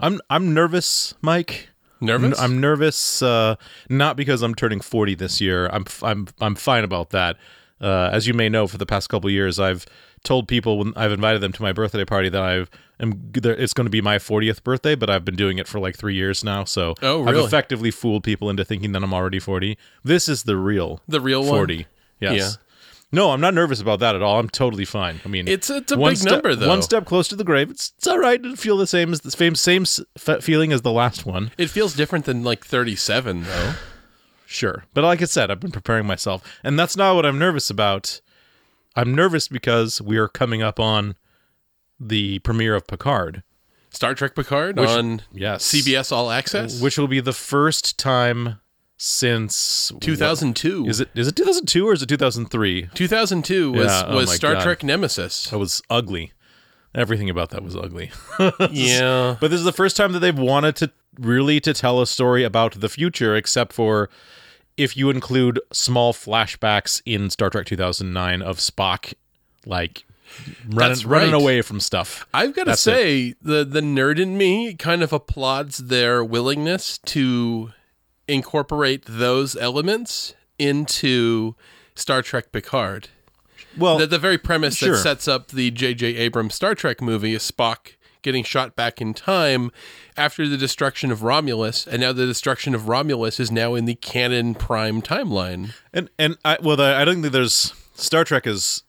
I'm I'm nervous, Mike. Nervous? I'm nervous, uh, not because I'm turning 40 this year. I'm f- I'm I'm fine about that. Uh, as you may know, for the past couple years, I've told people when I've invited them to my birthday party that I've am it's going to be my 40th birthday, but I've been doing it for like three years now. So Oh, really? I've effectively fooled people into thinking that I'm already 40. This is the real The real one? 40. Yes. No, I'm not nervous about that at all. I'm totally fine. I mean, It's- it's a big step- number, though. One step close to the grave. It's, it's all right. It'll feel the same as the same same fe- feeling as the last one. It feels different than like 37, though. Sure. But like I said, I've been preparing myself. And that's not what I'm nervous about. I'm nervous because we are coming up on the premiere of Picard, Star Trek Picard Which- on yes. CBS All Access, which will be the first time since 2002. Is it is it 2002 or is it 2003? 2002 was Yeah, oh was my Star God. Trek Nemesis. That was ugly. Everything about that was ugly. yeah. But this is the first time that they've wanted to really to tell a story about the future, except for if you include small flashbacks in Star Trek 2009 of Spock, like running, That's running away from stuff. I've got to say, the the nerd in me kind of applauds their willingness to incorporate those elements into Star Trek Picard. Well, the, the very premise sure. that sets up the J.J. Abrams Star Trek movie is Spock getting shot back in time after the destruction of Romulus, and now the destruction of Romulus is now in the canon prime timeline. and and I well, the, I don't think there's Star Trek is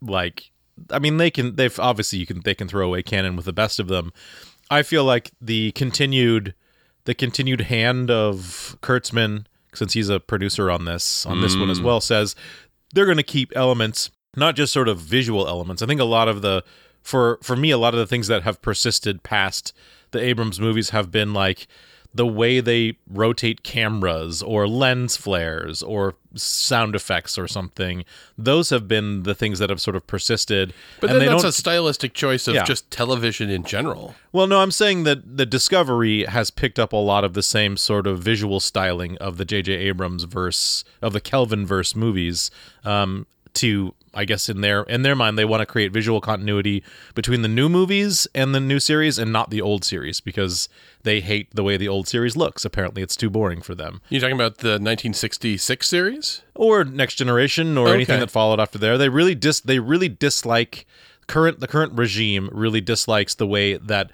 like I mean they can they've obviously you can they can throw away canon with the best of them. I feel like the continued the continued hand of Kurtzman since he's a producer on this on this one as mm. well says they're going to keep elements not just sort of visual elements. I think a lot of the for for me a lot of the things that have persisted past the Abrams movies have been like the way they rotate cameras or lens flares or sound effects or something. Those have been the things that have sort of persisted. But and then that's a stylistic choice of Yeah. just television in general. well, no, I'm saying that the Discovery has picked up a lot of the same sort of visual styling of the J.J. Abrams verse of the Kelvin verse movies. Um, to I guess in their in their mind, they want to create visual continuity between the new movies and the new series, and not the old series because they hate the way the old series looks. Apparently, it's too boring for them. You're talking about the 1966 series? or Next Generation or anything that followed after there. They really dis they really dislike current the current regime really dislikes the way that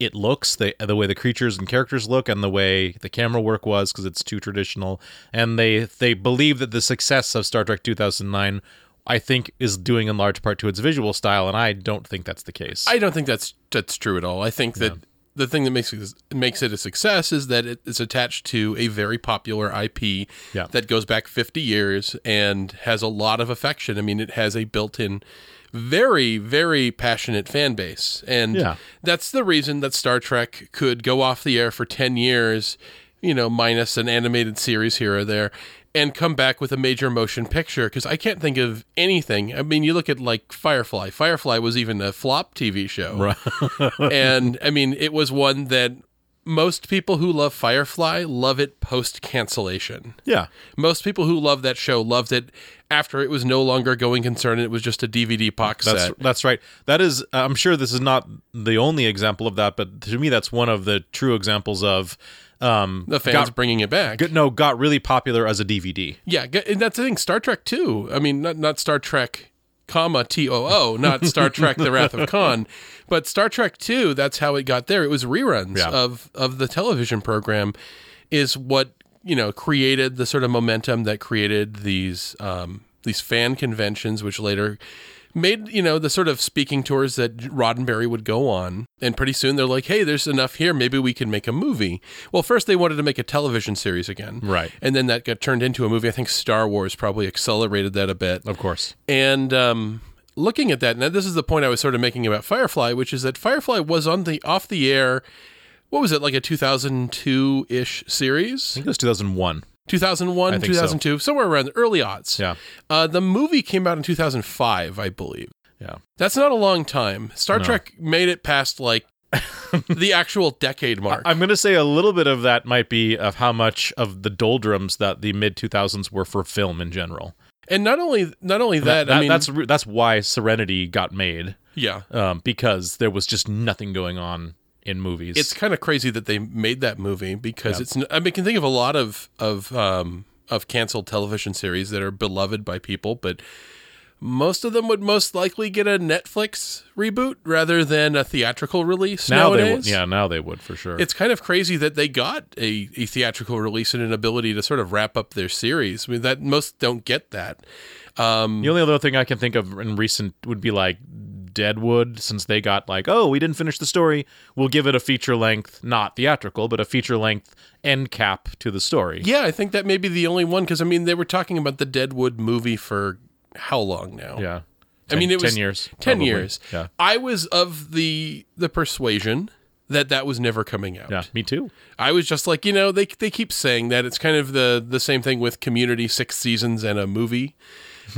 it looks, the the way the creatures and characters look, and the way the camera work was because it's too traditional. And they they believe that the success of Star Trek 2009. I think is doing in large part to its visual style, and I don't think that's the case. I don't think that's that's true at all. I think that the thing that makes it makes it a success is that it is attached to a very popular IP Yeah. that goes back 50 years and has a lot of affection. I mean, it has a built-in very very passionate fan base. And Yeah. that's the reason that Star Trek could go off the air for 10 years, you know, minus an animated series here or there. And come back with a major motion picture because I can't think of anything. I mean, you look at like Firefly. Firefly was even a flop TV show Right. and I mean, it was one that most people who love Firefly love it post cancellation. yeah, Most people who love that show loved it after it was no longer going concern and it was just a DVD box That's set. that's right. That is, I'm sure this is not the only example of that, but to me, that's one of the true examples of um, The fans got, bringing it back. got- no got really popular as a DVD. Yeah, and that's the thing. Star Trek too. I mean, not not Star Trek, comma T O O, not Star Trek: The Wrath of Khan, but Star Trek two. That's how it got there. It was reruns Yeah. of of the television program, is what you know created the sort of momentum that created these um, these fan conventions, which later made you know the sort of speaking tours that Roddenberry would go on, and pretty soon they're like, "Hey, there's enough here. Maybe we can make a movie." Well, first they wanted to make a television series again, Right. And then that got turned into a movie. I think Star Wars probably accelerated that a bit. Of course. And um, looking at that, now this is the point I was sort of making about Firefly, which is that Firefly was on the off the air what was it like a 2002 ish I series? think it was 2001. 2001, I think so. 2002, somewhere around the early aughts. Yeah. Uh, the movie came out in 2005, I believe. Yeah. That's not a long time. Star No. Trek made it past like the actual decade mark. I'm going to say a little bit of that might be of how much of the doldrums that the mid 2000s were for film in general. and not only not only that, I mean, that's that's why Serenity got made yeah, um, because there was just nothing going on in movies. it's kind of crazy that they made that movie because it's. I mean, I can think of a lot of of um, of canceled television series that are beloved by people, but most of them would most likely get a Netflix reboot rather than a theatrical release. now nowadays. they would, yeah, now they would for sure. It's kind of crazy that they got a, a theatrical release and an ability to sort of wrap up their series. I mean, that most don't get that. Um, the only other thing I can think of in recent would be like Deadwood, since they got like, oh, we didn't finish the story, we'll give it a feature length, not theatrical, but a feature length end cap to the story. yeah, I think that may be the only one because I mean they were talking about the Deadwood movie for how long now? Yeah. I mean, it was 10 years. 10 probably. years. Yeah. I was of the the persuasion that that was never coming out. Yeah, me too. I was just like, you know, they they keep saying that it's kind of the the same thing with Community six seasons and a movie.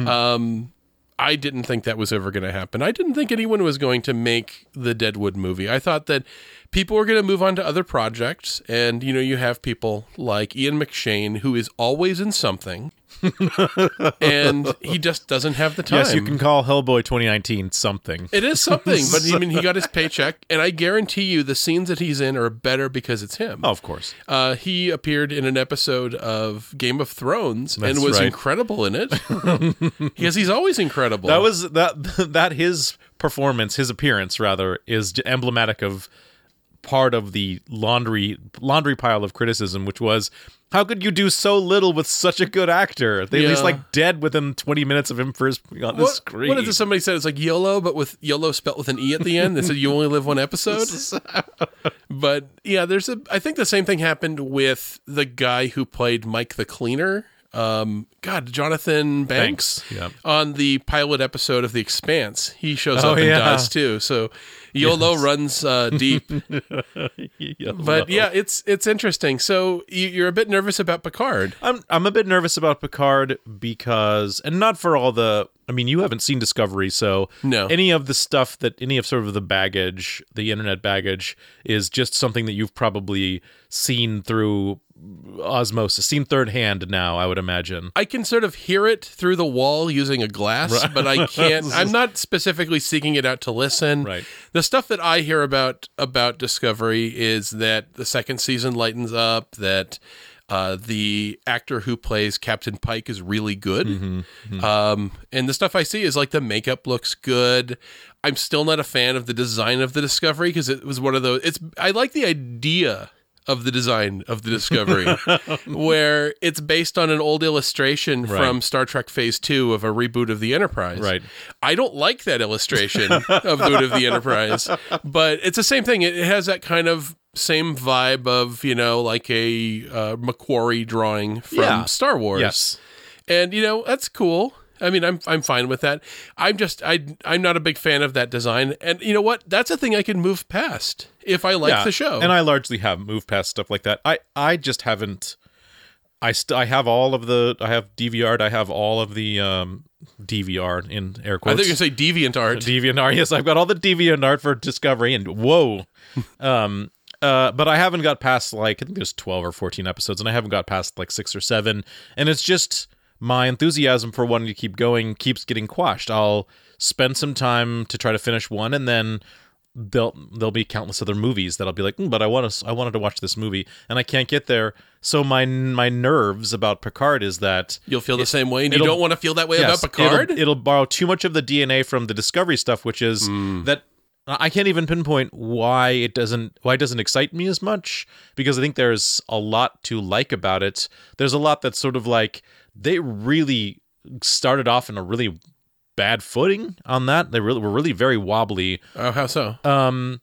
um, I didn't think that was ever going to happen. I didn't think anyone was going to make the Deadwood movie. I thought that people were going to move on to other projects, and you know, you have people like Ian McShane who is always in something, and he just doesn't have the time. Yes, you can call Hellboy 2019 something. It is something, but I mean, he got his paycheck, and I guarantee you, the scenes that he's in are better because it's him. Oh, of course. Uh, he appeared in an episode of Game of Thrones That's and was right. incredible in it because he's always incredible. That was that that his performance, his appearance rather, is emblematic of part of the laundry laundry pile of criticism, which was how could you do so little with such a good actor? They Yeah. he's like dead within 20 minutes of him first being on the what, screen. what is it? Somebody said it's like YOLO, but with YOLO spelt with an e at the end. They said you only live one episode. but yeah, there's a. I think the same thing happened with the guy who played Mike the Cleaner. Um, God, Jonathan Banks. Yeah. on the pilot episode of The Expanse. He shows Oh, up and yeah. dies too. So YOLO runs uh, deep. But yeah, it's it's interesting. So you, you're a bit nervous about Picard. I'm I'm a bit nervous about Picard because and not for all the I mean you haven't seen Discovery so No. any of the stuff that any of sort of the baggage the internet baggage is just something that you've probably seen through osmosis seen third hand now I would imagine I can sort of hear it through the wall using a glass, but I can't. I'm not specifically seeking it out to listen. Right. The stuff that I hear about about Discovery is that the second season lightens up. That uh, the actor who plays Captain Pike is really good. Mm-hmm. Um, and the stuff I see is like the makeup looks good. I'm still not a fan of the design of the Discovery because it was one of those. It's I like the idea of the design of the Discovery, where it's based on an old illustration from Star Trek Phase Two of a reboot of the Enterprise. Right. I don't like that illustration of Boot of the Enterprise, but it's the same thing. It it has that kind of same vibe of you know like a uh, McQuarrie drawing from Yeah. Star Wars. yes and you know that's cool. I mean, I'm I'm fine with that. I'm just I I'm not a big fan of that design, and you know what? That's a thing I can move past if I like Yeah, the show. and I largely have moved past stuff like that I I just haven't I st- I have all of the I have DVR'd I have all of the um DVR in air quotes. I think you say deviant art. Deviant art. Yes, I've got all the deviant art for Discovery, and whoa, um, uh, but I haven't got past like I think there's twelve or fourteen episodes, and I haven't got past like six or seven, and it's just my enthusiasm for wanting to keep going keeps getting quashed. I'll spend some time to try to finish one, and then there'll there'll be countless other movies that I'll be like, "Hmm, but I want to I wanted to watch this movie, and I can't get there. So my my nerves about Picard is that You'll feel the same way, and you don't want to feel that way Yes, about Picard. It'll, it'll borrow too much of the DNA from the Discovery stuff, which is Mm. that I can't even pinpoint why it doesn't why it doesn't excite me as much because I think there's a lot to like about it. There's a lot that's sort of like they really started off in a really bad footing on that. They really were really very wobbly. oh, how so? Um,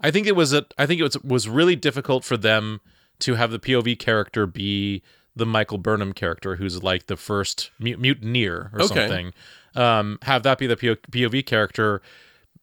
I think it was a. I think it was was really difficult for them to have the POV character be the Michael Burnham character, who's like the first mu- mutineer or Okay. something. Um, have that be the POV character.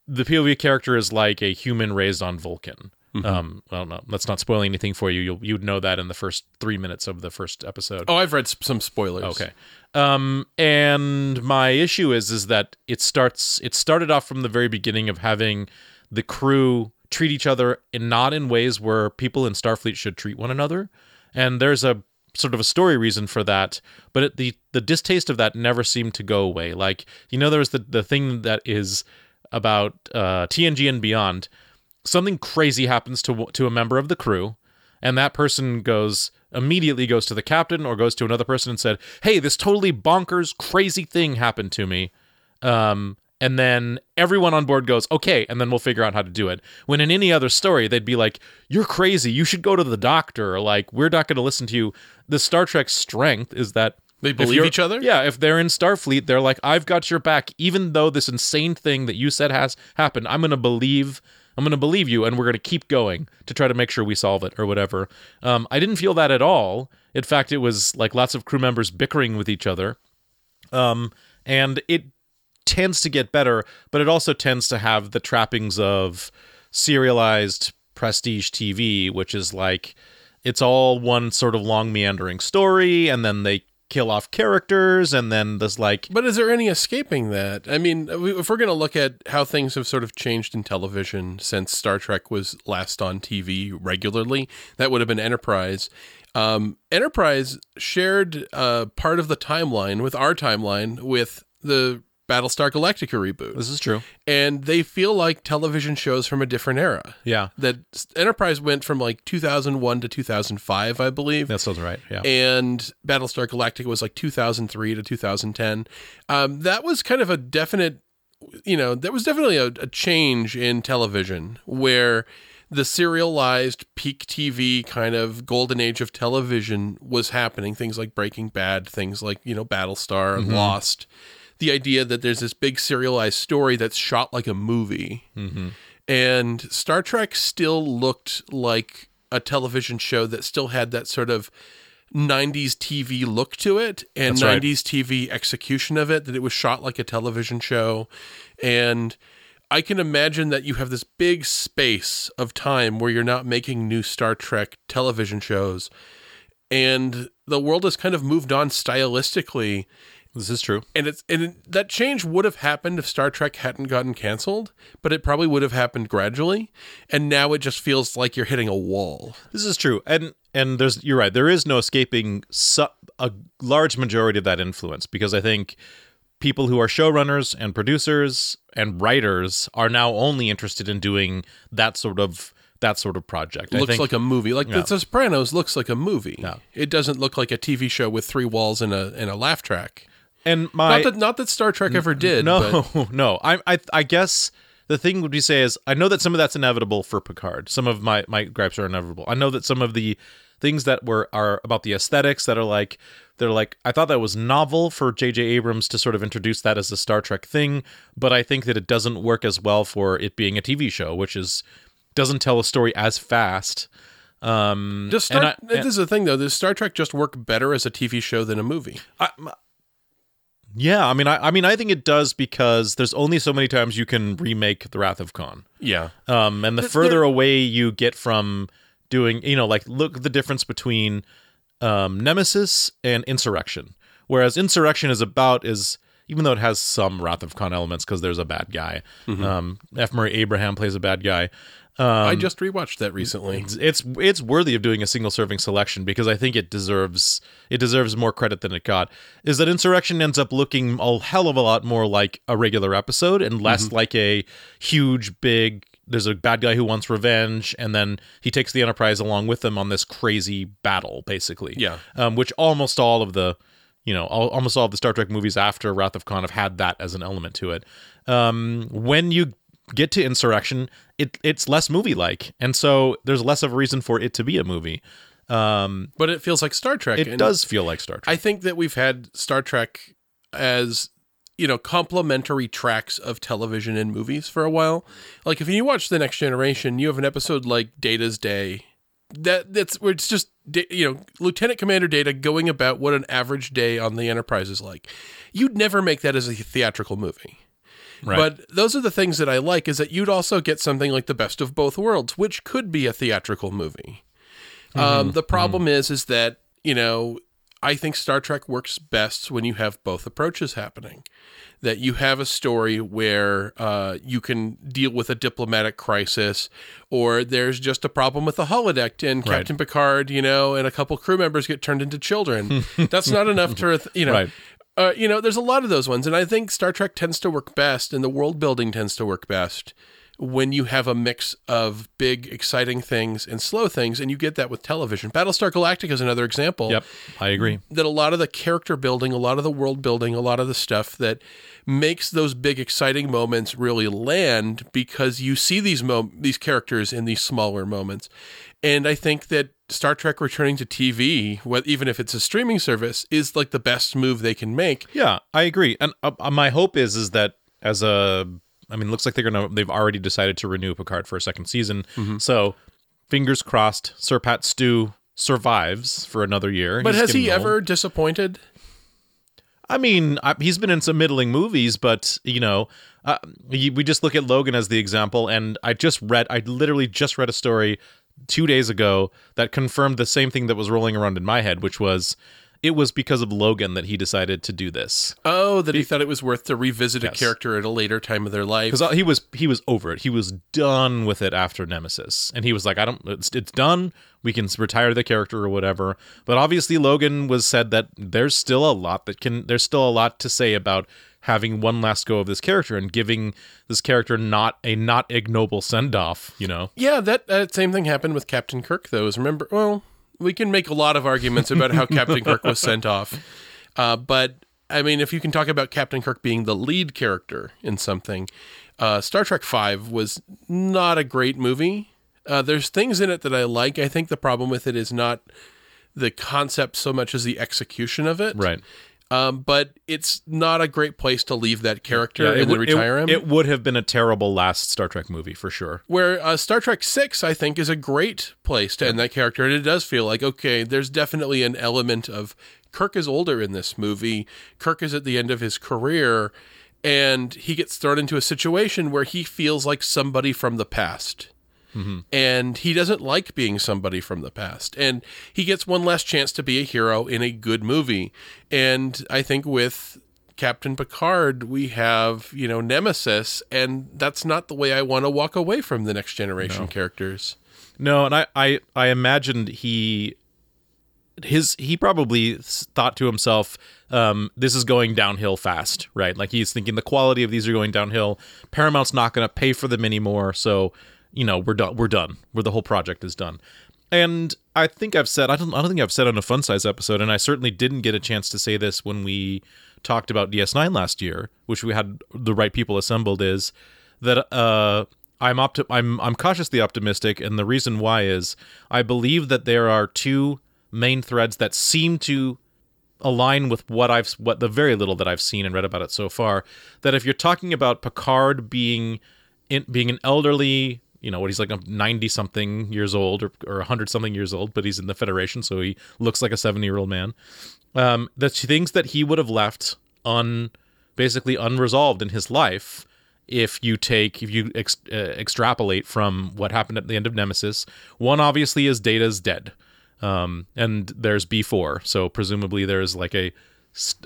The POV character is like a human raised on Vulcan. Um, well, no, that's not spoiling anything for you. You'll you'd know that in the first three minutes of the first episode. Oh, I've read some spoilers. Okay. Um, and my issue is is that it starts it started off from the very beginning of having the crew treat each other in not in ways where people in Starfleet should treat one another. And there's a sort of a story reason for that, but it, the the distaste of that never seemed to go away. Like, you know there's the the thing that is about uh TNG and beyond. Something crazy happens to to a member of the crew and that person goes immediately goes to the captain or goes to another person and said, "Hey, this totally bonkers, crazy thing happened to me." Um, and then everyone on board goes, "Okay," and then we'll figure out how to do it. When in any other story, they'd be like, "You're crazy. You should go to the doctor." Like, "We're not going to listen to you." The Star Trek strength is that They believe each other? Yeah, if they're in Starfleet, they're like, "I've got your back," even though this insane thing that you said has happened. I'm going to believe. I'm going to believe you, and we're going to keep going to try to make sure we solve it or whatever. Um, I didn't feel that at all. In fact, it was like lots of crew members bickering with each other. Um, and it tends to get better, but it also tends to have the trappings of serialized prestige TV, which is like it's all one sort of long meandering story, and then they kill off characters, and then there's like But is there any escaping that? I mean, if we're going to look at how things have sort of changed in television since Star Trek was last on TV regularly, that would have been Enterprise. Um, Enterprise shared uh, part of the timeline with our timeline with the Battlestar Galactica reboot, this is true. and they feel like television shows from a different era. Yeah, That Enterprise went from like 2001 to 2005, I believe that sounds right. Yeah. and Battlestar Galactica was like 2003 to 2010. Um, that was kind of a definite, you know, that was definitely a, a change in television where the serialized peak TV kind of golden age of television was happening. Things like Breaking Bad, things like, you know, Battlestar and Lost. The idea that there's this big serialized story that's shot like a movie. Mm-hmm. And Star Trek still looked like a television show that still had that sort of 90s TV look to it and That's right. 90s TV execution of it, that it was shot like a television show. And I can imagine that you have this big space of time where you're not making new Star Trek television shows. And the world has kind of moved on stylistically This is true. and it's and it, that change would have happened if Star Trek hadn't gotten canceled, but it probably would have happened gradually. And now it just feels like you're hitting a wall. This is true, and and there's you're right. There is no escaping su- a large majority of that influence because I think people who are showrunners and producers and writers are now only interested in doing that sort of that sort of project. I looks think, like a movie. Like Yeah. The Sopranos looks like a movie. Yeah. It doesn't look like a TV show with three walls and a and a laugh track. And my Not that not that Star Trek ever did. no but no I, I I guess the thing would be say is I know that some of that's inevitable for Picard. Some of my my gripes are inevitable. I know that some of the things that were are about the aesthetics that are like they're like I thought that was novel for J.J. Abrams to sort of introduce that as a Star Trek thing, but I think that it doesn't work as well for it being a TV show, which is doesn't tell a story as fast. Um, does Star, and I- this is the thing though. Does Star Trek just work better as a TV show than a movie? Yeah, I mean, I, I mean, I think it does because there's only so many times you can remake The Wrath of Khan. Yeah. Um, and the Th- further there- away you get from doing, you know, like look the difference between um, Nemesis and Insurrection. Whereas Insurrection is about is even though it has some Wrath of Khan elements because there's a bad guy. Um, F. Murray Abraham plays a bad guy. Um, I just rewatched that recently. it's it's it's worthy of doing a single serving selection because I think it deserves it deserves more credit than it got. Is that Insurrection ends up looking a hell of a lot more like a regular episode and less like a huge big there's a bad guy who wants revenge and then he takes the Enterprise along with him on this crazy battle basically. Yeah. Um, which almost all of the you know all, almost all of the Star Trek movies after Wrath of Khan have had that as an element to it. Um, when you get to Insurrection, it it's less movie like, and so there's less of a reason for it to be a movie. Um, But it feels like Star Trek. it does feel like Star Trek. I think that we've had Star Trek as you know complementary tracks of television and movies for a while. Like if you watch the Next Generation, you have an episode like Data's Day. That that's where it's just you know Lieutenant Commander Data going about what an average day on the Enterprise is like. You'd never make that as a theatrical movie. Right. But those are the things that I like is that you'd also get something like the best of both worlds, which could be a theatrical movie. Um, the problem is, is that you know, I think Star Trek works best when you have both approaches happening. That you have a story where uh, you can deal with a diplomatic crisis, or there's just a problem with the holodeck, and Right. Captain Picard, you know, and a couple crew members get turned into children. That's not enough to, you know, Right. Uh, you know, there's a lot of those ones, and I think Star Trek tends to work best, and the world building tends to work best when you have a mix of big, exciting things and slow things, and you get that with television. Battlestar Galactica is another example. Yep, I agree. That a lot of the character building, a lot of the world building, a lot of the stuff that makes those big, exciting moments really land because you see these mo- these characters in these smaller moments, and I think that Star Trek returning to TV, what even if it's a streaming service, is like the best move they can make. Yeah, I agree. And uh, uh, my hope is is that as a, I mean, looks like they're gonna they've already decided to renew Picard for a second season. Mm-hmm. So, fingers crossed, Sir Pat Stew survives for another year. But He's has he old. ever disappointed? I mean, I, he's been in some middling movies, but you know, uh, we just look at Logan as the example. And I just read, I literally just read a story two days ago that confirmed the same thing that was rolling around in my head, which was it was because of Logan that he decided to do this. Oh, that he thought it was worth to revisit Yes. a character at a later time of their life. because he was he was over it. He was done with it after Nemesis, and he was like, "I don't. It's, it's done. We can retire the character or whatever." But obviously, Logan was said that there's still a lot that can. There's still a lot to say about having one last go of this character and giving this character not a not ignoble send off. You know, Yeah, that, that same thing happened with Captain Kirk, though. Is remember? Well, we can make a lot of arguments about how Captain Kirk was sent off, uh, but I mean, if you can talk about Captain Kirk being the lead character in something, uh, Star Trek Five was not a great movie. Uh, there's things in it that I like. I think the problem with it is not the concept so much as the execution of it. right? Um, but it's not a great place to leave that character it and then would- retire it, him. It would have been a terrible last Star Trek movie for sure. Where uh, Star Trek Six, I think, is a great place to end that character, and it does feel like okay, there's definitely an element of Kirk is older in this movie. Kirk is at the end of his career, and he gets thrown into a situation where he feels like somebody from the past. And he doesn't like being somebody from the past. And he gets one last chance to be a hero in a good movie. And I think with Captain Picard, we have, you know, Nemesis, and that's not the way I want to walk away from the next generation characters. No, and I, I, I imagined he, his, he probably thought to himself, um, "This is going downhill fast, right?" Like he's thinking the quality of these are going downhill. Paramount's not going to pay for them anymore, so you know we're done. We're done. Where the whole project is done. And I think I've said I don't I don't think I've said on a fun size episode, and I certainly didn't get a chance to say this when we talked about DS9 last year, which we had the right people assembled. Is that uh, I'm opti- I'm I'm cautiously optimistic, and the reason why is I believe that there are two main threads that seem to align with what I've what the very little that I've seen and read about it so far. That if you're talking about Picard being in, being an elderly, you know, what he's like ninety something years old or or hundred something years old, but he's in the Federation, so he looks like a seventy year old man. Um, the things that he would have left un basically unresolved in his life if you take if you ex, uh, extrapolate from what happened at the end of Nemesis. One obviously is Data's dead, um, and there's B4, so presumably there's like a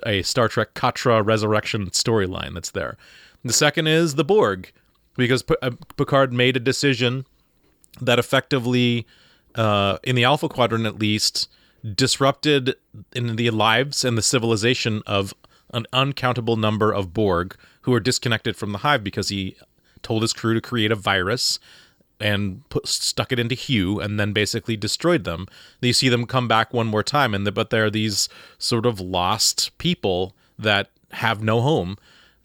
a Star Trek Katra resurrection storyline that's there. The second is the Borg, because P- uh, Picard made a decision that effectively, uh, in the Alpha Quadrant at least, disrupted in the lives and the civilization of an uncountable number of Borg who are disconnected from the hive because he told his crew to create a virus and put stuck it into Hugh and then basically destroyed them. You see them come back one more time, and the, but they're these sort of lost people that have no home.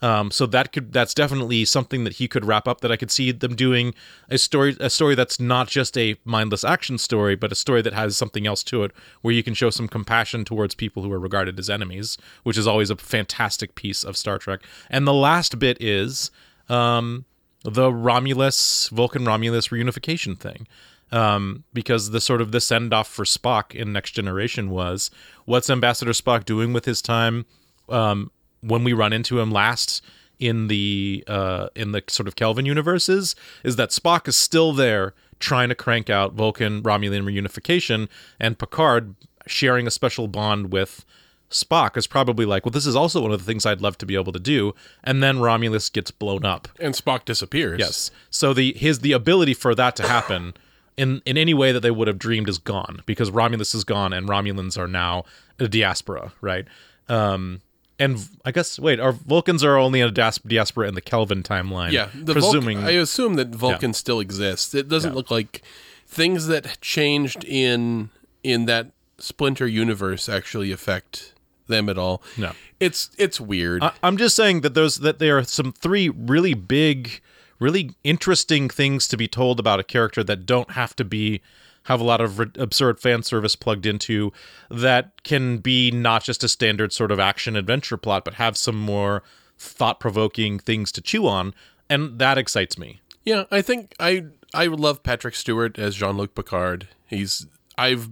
Um, so that could that's definitely something that he could wrap up. That I could see them doing a story a story that's not just a mindless action story, but a story that has something else to it, where you can show some compassion towards people who are regarded as enemies, which is always a fantastic piece of Star Trek. And the last bit is um, the Romulus Vulcan Romulus reunification thing. Um, because the sort of the send off for Spock in Next Generation was what's Ambassador Spock doing with his time um, when we run into him last in the uh, in the sort of Kelvin universes is that Spock is still there trying to crank out Vulcan Romulan reunification, and Picard sharing a special bond with Spock is probably like, well, this is also one of the things I'd love to be able to do. And then Romulus gets blown up. And Spock disappears. Yes. So the his the ability for that to happen in in any way that they would have dreamed is gone because Romulus is gone and Romulans are now a diaspora, right? Um and I guess wait, our Vulcans are only in a diaspora in the Kelvin timeline. Yeah. Presuming Vulc- I assume that Vulcan still exists. It doesn't Yeah. look like things that changed in in that splinter universe actually affect them at all. No. It's it's weird. I, I'm just saying that there's that there are some three really big, really interesting things to be told about a character that don't have to be have a lot of ri- absurd fan service plugged into that can be not just a standard sort of action adventure plot but have some more thought-provoking things to chew on and that excites me. Yeah, I think I I love Patrick Stewart as Jean-Luc Picard. He's I've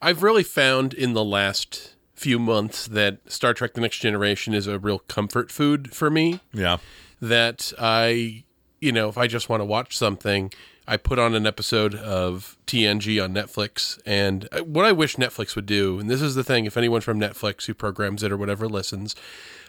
I've really found in the last few months that Star Trek The Next Generation is a real comfort food for me. Yeah. That I you know, if I just want to watch something, I put on an episode of TNG on Netflix and uh, what I wish Netflix would do, and this is the thing if anyone from Netflix who programs it or whatever listens,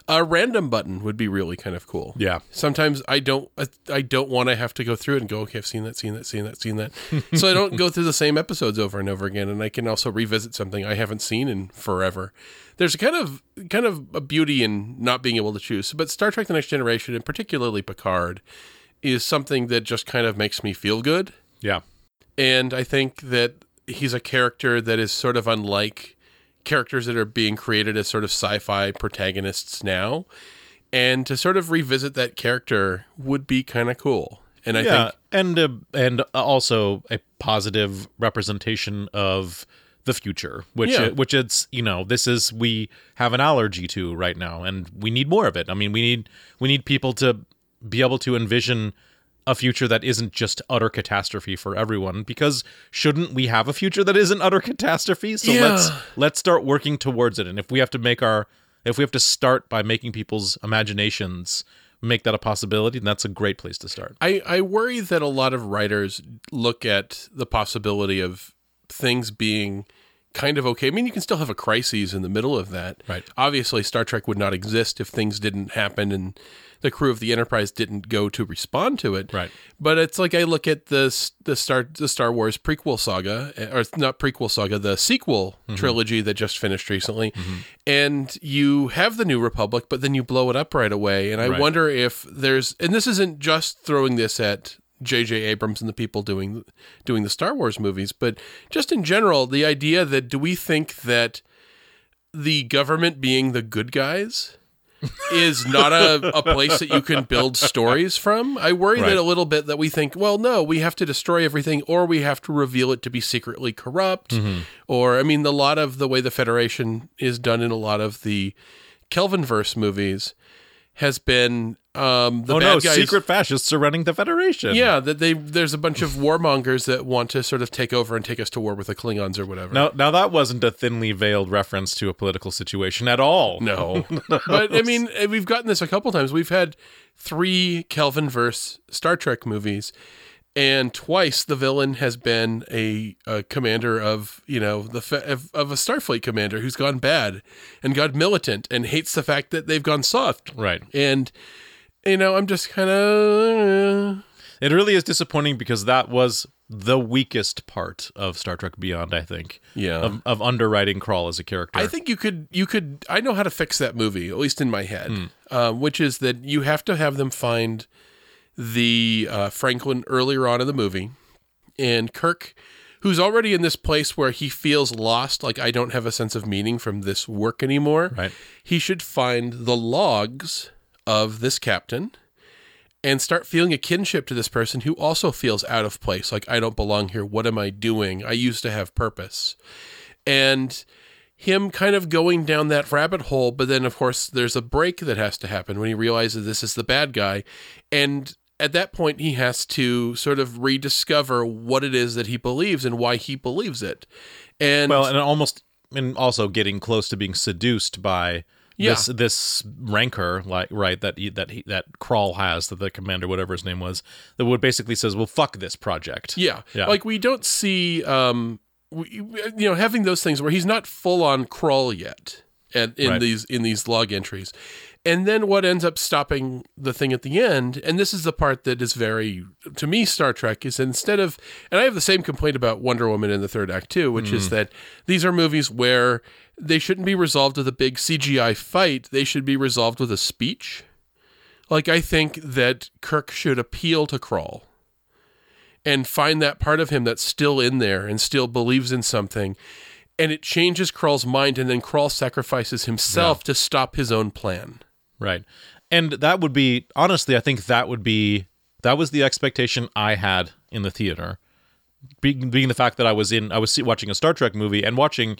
a random button would be really kind of cool. Yeah. Sometimes I don't I, I don't want to have to go through it and go okay I've seen that seen that seen that seen that. So I don't go through the same episodes over and over again and I can also revisit something I haven't seen in forever. There's a kind of kind of a beauty in not being able to choose but Star Trek the Next Generation and particularly Picard is something that just kind of makes me feel good yeah and I think that he's a character that is sort of unlike characters that are being created as sort of sci-fi protagonists now. And to sort of revisit that character would be kind of cool. And I yeah think and uh, and also a positive representation of the future which Yeah. which it's you know this is we have an allergy to right now and we need more of it i mean we need we need people to be able to envision a future that isn't just utter catastrophe for everyone because shouldn't we have a future that isn't utter catastrophe? So Yeah. let's let's start working towards it. And if we have to make our if we have to start by making people's imaginations make that a possibility then that's a great place to start. I, I worry that a lot of writers look at the possibility of things being kind of okay. I mean, you can still have a crisis in the middle of that. Right. Obviously, Star Trek would not exist if things didn't happen and the crew of the Enterprise didn't go to respond to it. Right. But it's like I look at the the Star the Star Wars prequel saga, eh, or not prequel saga, the sequel mm-hmm. trilogy that just finished recently, mm-hmm. and you have the New Republic, but then you blow it up right away. And I Right. wonder if there's, and this isn't just throwing this at J.J. Abrams and the people doing doing the Star Wars movies, but just in general, the idea that do we think that the government being the good guys is not a, a place that you can build stories from. I worry Right. that a little bit that we think, well, no, we have to destroy everything or we have to reveal it to be secretly corrupt. Mm-hmm. Or, I mean, a lot of the way the Federation is done in a lot of the Kelvinverse movies has been um, the oh bad no, guys. secret fascists are running the Federation. Yeah, that they there's a bunch of warmongers that want to sort of take over and take us to war with the Klingons or whatever. Now, now that wasn't a thinly veiled reference to a political situation at all. No. but I mean, eh, we've gotten this a couple times. We've had three Kelvin verse Star Trek movies, and twice the villain has been a, a commander of you know the fe- of, of a Starfleet commander who's gone bad and gone militant and hates the fact that they've gone soft. Right. And you know, I'm just kind of It really is disappointing because that was the weakest part of Star Trek Beyond, I think. Yeah. Of, of underwriting Krall as a character. I think you could you could I know how to fix that movie at least in my head, um, which is that you have to have them find the uh, Franklin earlier on in the movie, and Kirk, who's already in this place where he feels lost, like I don't have a sense of meaning from this work anymore. Right. He should find the logs of this captain. And start feeling a kinship to this person who also feels out of place. Like, I don't belong here. What am I doing? I used to have purpose and him kind of going down that rabbit hole but then of course there's a break that has to happen when he realizes this is the bad guy and at that point he has to sort of rediscover what it is that he believes and why he believes it and well, and almost, and also getting close to being seduced by Yeah. this this rancor like right that he, that he, that Krall has that the commander whatever his name was that would basically says well fuck this project Yeah. Yeah. Like we don't see, um, we, you know, having those things where he's not full on Krall yet, and in Right. these in these log entries, and then what ends up stopping the thing at the end, and this is the part that is very to me Star Trek is instead of, and I have the same complaint about Wonder Woman in the third act too, which is that these are movies where they shouldn't be resolved with a big CGI fight; they should be resolved with a speech. Like I think that Kirk should appeal to Krall and find that part of him that's still in there and still believes in something. And it changes Krall's mind, and then Krull sacrifices himself to stop his own plan. Right. And that would be honestly, I think that would be that was the expectation I had in the theater. Being, being the fact that I was in I was watching a Star Trek movie and watching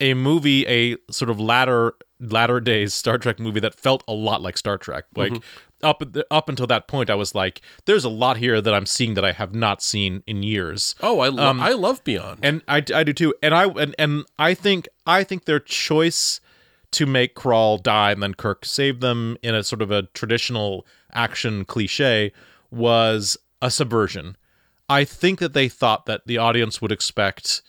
a movie a sort of latter latter days Star Trek movie that felt a lot like Star Trek. Mm-hmm. Like up up until that point I was like there's a lot here that I'm seeing that I have not seen in years. Oh, I, lo- um, I love Beyond. And I, I do too. And I and, and I think I think their choice to make Krall die and then Kirk save them in a sort of a traditional action cliche was a subversion. I think that they thought that the audience would expect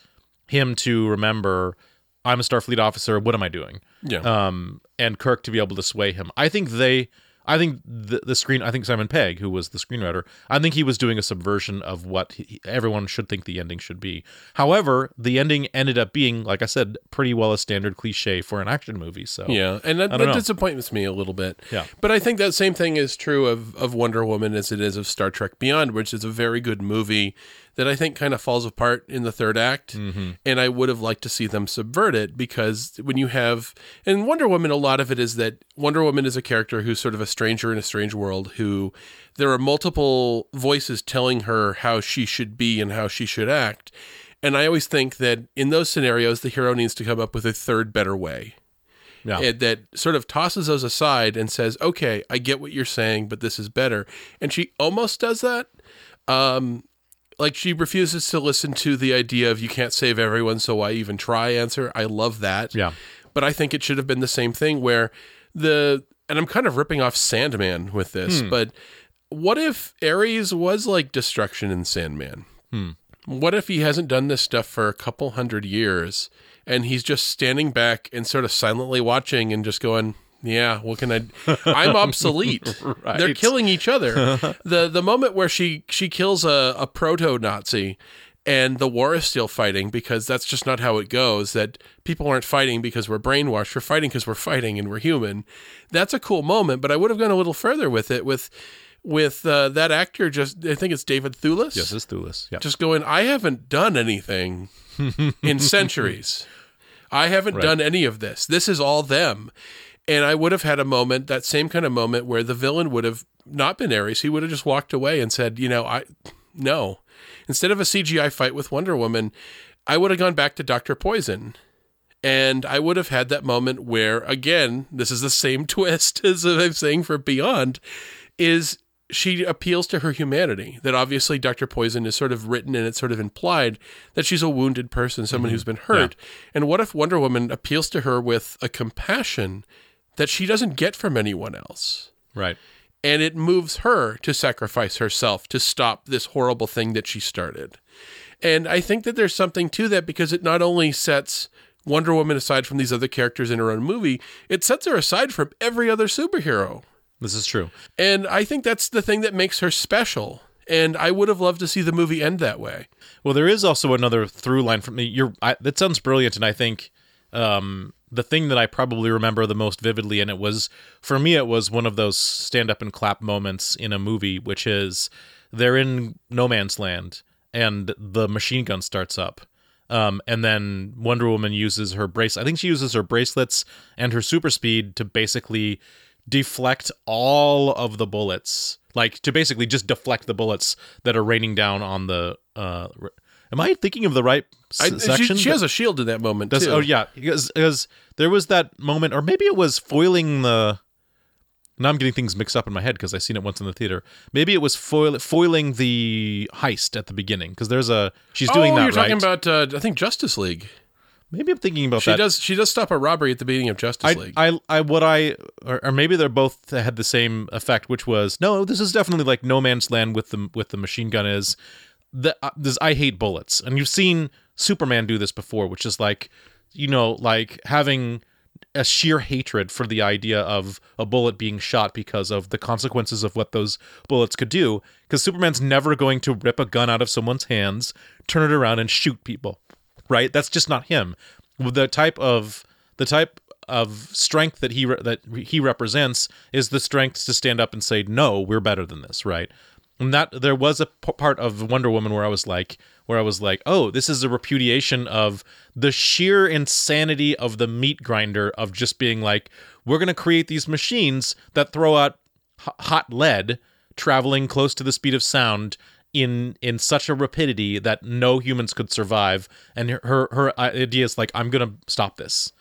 him to remember I'm a Starfleet officer, what am I doing? yeah. um, and Kirk to be able to sway him. I think they, I think the, the screen, I think Simon Pegg, who was the screenwriter, I think he was doing a subversion of what he, everyone should think the ending should be. However, the ending ended up being, like I said, pretty well a standard cliche for an action movie. So yeah, and that, that disappoints me a little bit. Yeah. But I think that same thing is true of, of Wonder Woman as it is of Star Trek Beyond, which is a very good movie that I think kind of falls apart in the third act. Mm-hmm. And I would have liked to see them subvert it because when you have, in Wonder Woman, a lot of it is that Wonder Woman is a character who's sort of a stranger in a strange world who there are multiple voices telling her how she should be and how she should act. And I always think that in those scenarios, the hero needs to come up with a third, better way yeah, it, that sort of tosses those aside and says, "Okay, I get what you're saying, but this is better." And she almost does that. Um, like she refuses to listen to the idea of "you can't save everyone, so why even try?" answer. I love that. yeah, But I think it should have been the same thing where the and I'm kind of ripping off Sandman with this, but what if Ares was like destruction in Sandman? Hmm. What if he hasn't done this stuff for a couple hundred years and he's just standing back and sort of silently watching and just going, yeah, what can I I'm obsolete. They're killing each other. the the moment where she she kills a, a proto Nazi and the war is still fighting because that's just not how it goes that people aren't fighting because we're brainwashed. We're fighting because we're fighting and we're human. That's a cool moment but i would have gone a little further with it with with uh, that actor just i think it's david thewlis. Yes, it's Thewlis. Yeah, just going i haven't done anything in centuries. I haven't Right. done any of this. This is all them and i would have had a moment that same kind of moment where the villain would have not been ares he would have just walked away and said you know i no instead of a cgi fight with wonder woman i would have gone back to dr poison and I would have had that moment where, again, this is the same twist as I'm saying for Beyond, is she appeals to her humanity. That obviously Dr. Poison is sort of written and it's sort of implied that she's a wounded person, someone mm-hmm. who's been hurt. And what if Wonder Woman appeals to her with a compassion that she doesn't get from anyone else? right. and it moves her to sacrifice herself to stop this horrible thing that she started. And I think that there's something to that because it not only sets Wonder Woman aside from these other characters in her own movie, it sets her aside from every other superhero. This is true. And I think that's the thing that makes her special. And I would have loved to see the movie end that way. Well, there is also another through line for me. You're I, that sounds brilliant, and I think um, the thing that I probably remember the most vividly, and it was for me, it was one of those stand up and clap moments in a movie, which is they're in no man's land, and the machine gun starts up. Um, and then Wonder Woman uses her brace. I think she uses her bracelets and her super speed to basically deflect all of the bullets, like to basically just deflect the bullets that are raining down on the. Uh, am I thinking of the right s- I, she, section? she has a shield in that moment, Does- too. oh yeah, because, because there was that moment, or maybe it was foiling the. Now I'm getting things mixed up in my head because I seen it once in the theater. Maybe it was foil, foiling the heist at the beginning because there's a she's doing oh, that you're right. talking about, uh, I think, Justice League. maybe I'm thinking about She that. does. She does stop a robbery at the beginning of Justice I, League. I, I, what I, or, or maybe they're both had the same effect, which was no, this is definitely like No Man's Land with the with the machine gun is. The uh, this I hate bullets, and you've seen Superman do this before, which is like, you know, like having a sheer hatred for the idea of a bullet being shot because of the consequences of what those bullets could do. Because Superman's never going to rip a gun out of someone's hands, turn it around, and shoot people. Right? That's just not him. The type of the type of strength that he re- that he represents is the strength to stand up and say, "No, we're better than this." Right? And that there was a p- part of Wonder Woman where I was like, where I was like, oh, this is a repudiation of the sheer insanity of the meat grinder of just being like, we're to create these machines that throw out h- hot lead traveling close to the speed of sound in in such a rapidity that no humans could survive. And her her, her uh, idea is like, I'm to stop this.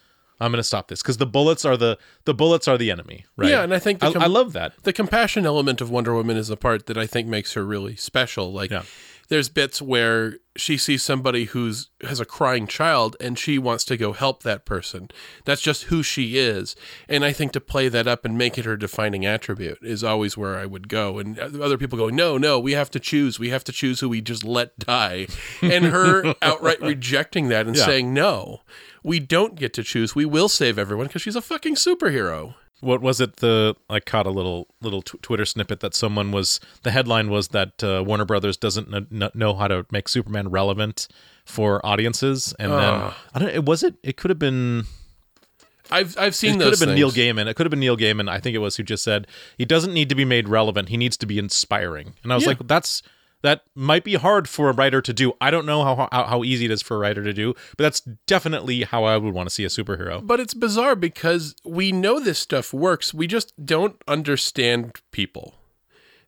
I'm going to stop this because the bullets are the the bullets are the enemy, right? Yeah, and I think the I, I love that. the compassion element of Wonder Woman is the part that I think makes her really special. Like, Yeah. There's bits where she sees somebody who's has a crying child and she wants to go help that person. That's just who she is. And I think to play that up and make it her defining attribute is always where I would go. And other people go, no, no, we have to choose. We have to choose who we just let die. And her outright rejecting that and Yeah. saying, no, we don't get to choose. We will save everyone because she's a fucking superhero. What was it the i caught a little little tw- twitter snippet that someone was the headline was that uh, warner brothers doesn't kn- kn- know how to make superman relevant for audiences. And then i don't it was it it could have been I've I've seen it could have been neil gaiman. It could have been neil gaiman i think it was who just said he doesn't need to be made relevant. He needs to be inspiring. And i was Yeah. like that's that might be hard for a writer to do i don't know how, how how easy it is for a writer to do but that's definitely how i would want to see a superhero But it's bizarre because we know this stuff works. We just don't understand people.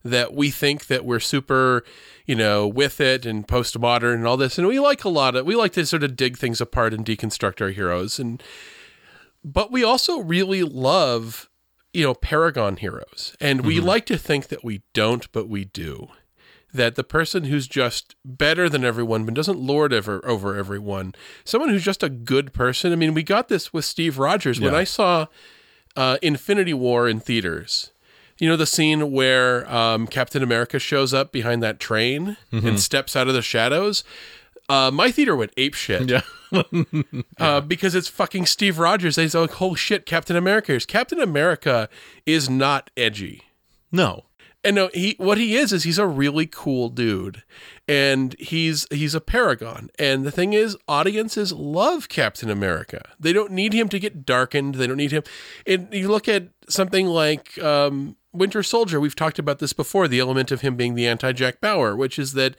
That we think that we're super, you know, with it and postmodern and all this. And we like a lot of, we like to sort of dig things apart and deconstruct our heroes. And, but we also really love, you know, Paragon heroes. And we mm-hmm. like to think that we don't, but we do. That the person who's just better than everyone, but doesn't lord over over everyone, someone who's just a good person. I mean, we got this with Steve Rogers when I saw uh, Infinity War in theaters. You know the scene where um, Captain America shows up behind that train and steps out of the shadows. Uh, my theater went ape shit yeah uh, because it's fucking Steve Rogers. They like, "Oh shit, Captain America!" is Captain America is not edgy. no And no, he what he is is he's a really cool dude, and he's he's a paragon. And the thing is, audiences love Captain America. They don't need him to get darkened. They don't need him. And you look at something like um, Winter Soldier. We've talked about this before. The element of him being the anti Jack Bauer, which is that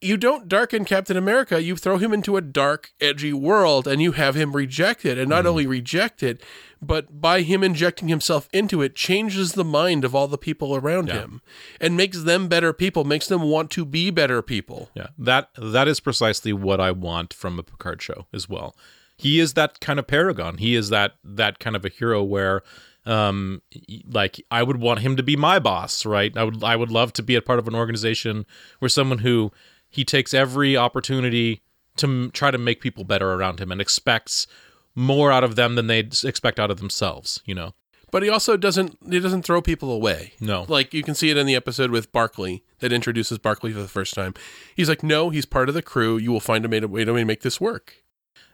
you don't darken Captain America. You throw him into a dark, edgy world and you have him rejected. And not only rejected, but by him injecting himself into it, changes the mind of all the people around him and makes them better people, makes them want to be better people. Yeah, that that is precisely what I want from a Picard show as well. He is that kind of paragon. He is that that kind of a hero where um like I would want him to be my boss, right? I would I would love to be a part of an organization where someone who he takes every opportunity to m- try to make people better around him and expects more out of them than they expect out of themselves, you know. But he also doesn't he doesn't throw people away. No. Like you can see it in the episode with Barkley that introduces Barkley for the first time. He's like, "No, he's part of the crew. You will find a way to, make this work."